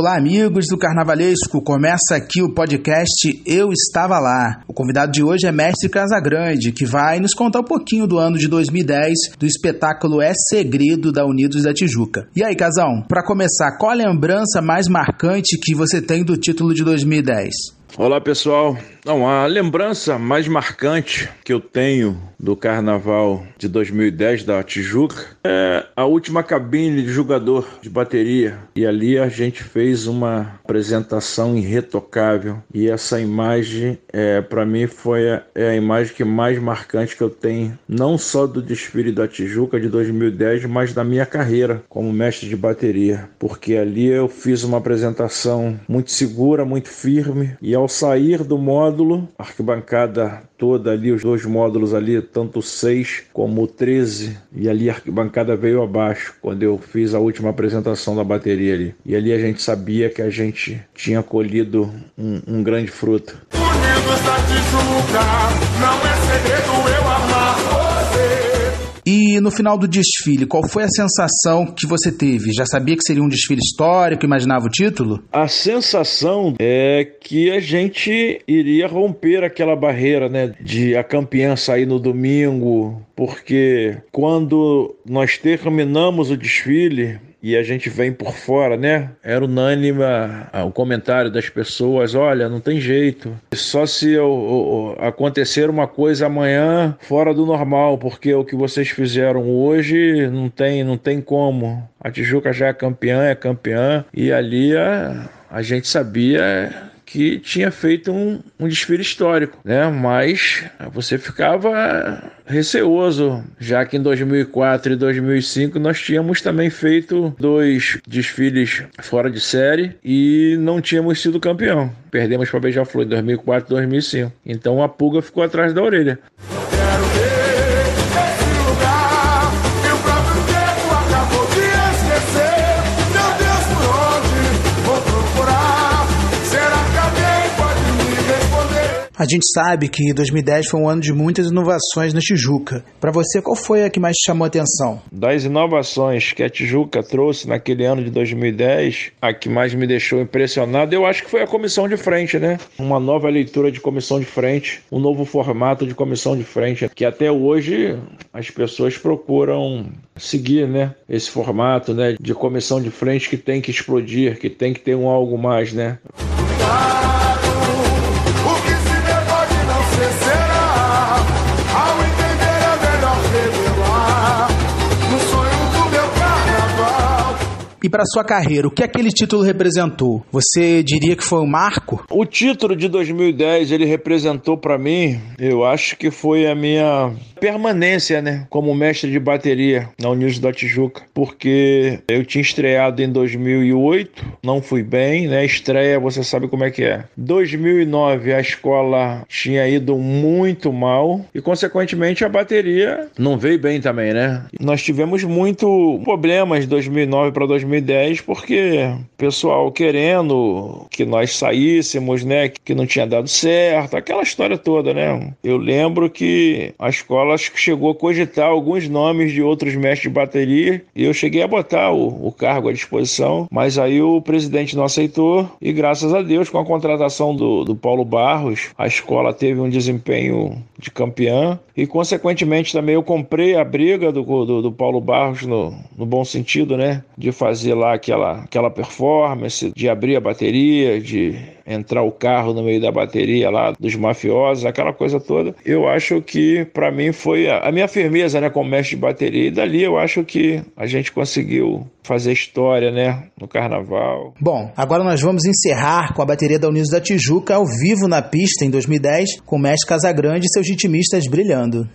Olá, amigos do Carnavalesco. Começa aqui o podcast Eu Estava Lá. O convidado de hoje é Mestre Casagrande, que vai nos contar um pouquinho do ano de 2010 do espetáculo É Segredo da Unidos da Tijuca. E aí, Casão, para começar, qual a lembrança mais marcante que você tem do título de 2010? Olá, pessoal. Não, a lembrança mais marcante que eu tenho do carnaval de 2010 da Tijuca é a última cabine de jogador de bateria. E ali a gente fez uma apresentação irretocável. E essa imagem, é, para mim, foi a, é a imagem que mais marcante que eu tenho, não só do desfile da Tijuca de 2010, mas da minha carreira como mestre de bateria. Porque ali eu fiz uma apresentação muito segura, muito firme. E ao sair do módulo, arquibancada toda ali, os dois módulos ali, tanto o 6 como o 13, e ali a arquibancada veio abaixo quando eu fiz a última apresentação da bateria ali. E ali a gente sabia que a gente tinha colhido um, um grande fruto. Unidos não é segredo eu. E no final do desfile, qual foi a sensação que você teve? Já sabia que seria um desfile histórico, imaginava o título? A sensação é que a gente iria romper aquela barreira, né, de a campeã sair no domingo, porque quando nós terminamos o desfile, e a gente vem por fora, né? Era unânime o comentário das pessoas: olha, não tem jeito. Só se eu, eu, acontecer uma coisa amanhã fora do normal, porque o que vocês fizeram hoje não tem, não tem como. A Tijuca já é campeã, é campeã, e ali a, a gente sabia que tinha feito um, um, desfile histórico, né? Mas você ficava receoso, já que em 2004 e 2005 nós tínhamos também feito dois desfiles fora de série e não tínhamos sido campeão. Perdemos para Beija-Flor em 2004 e 2005. Então a pulga ficou atrás da orelha. A gente sabe que 2010 foi um ano de muitas inovações na Tijuca. Para você, qual foi a que mais chamou a atenção? Das inovações que a Tijuca trouxe naquele ano de 2010, a que mais me deixou impressionado, eu acho que foi a comissão de frente, né? Uma nova leitura de comissão de frente, um novo formato de comissão de frente, que até hoje as pessoas procuram seguir, né? Esse formato, né? De comissão de frente que tem que explodir, que tem que ter um algo mais, né? E para sua carreira, o que aquele título representou? Você diria que foi um marco? O título de 2010 ele representou para mim, eu acho que foi a minha permanência, né, como mestre de bateria na Unidos da Tijuca, porque eu tinha estreado em 2008, não fui bem, né? Estreia, você sabe como é que é. 2009 a escola tinha ido muito mal e consequentemente a bateria não veio bem também, né? Nós tivemos muito problemas de 2009 para 2010 porque o pessoal querendo que nós saíssemos, né, que não tinha dado certo, aquela história toda, né? Eu lembro que a escola chegou a cogitar alguns nomes de outros mestres de bateria e eu cheguei a botar o, o cargo à disposição, mas aí o presidente não aceitou e graças a Deus, com a contratação do, do Paulo Barros, a escola teve um desempenho de campeã e consequentemente também eu comprei a briga do, do, do Paulo Barros no, no bom sentido, né? De fazer lá aquela, aquela performance, de abrir a bateria, de entrar o carro no meio da bateria lá dos mafiosos, aquela coisa toda. Eu acho que para mim foi a, a, minha firmeza, né, como mestre de bateria. E dali eu acho que a gente conseguiu fazer história, né, no carnaval. Bom, agora nós vamos encerrar com a bateria da Unidos da Tijuca ao vivo na pista em 2010, com o mestre Casagrande e seus ritmistas brilhando.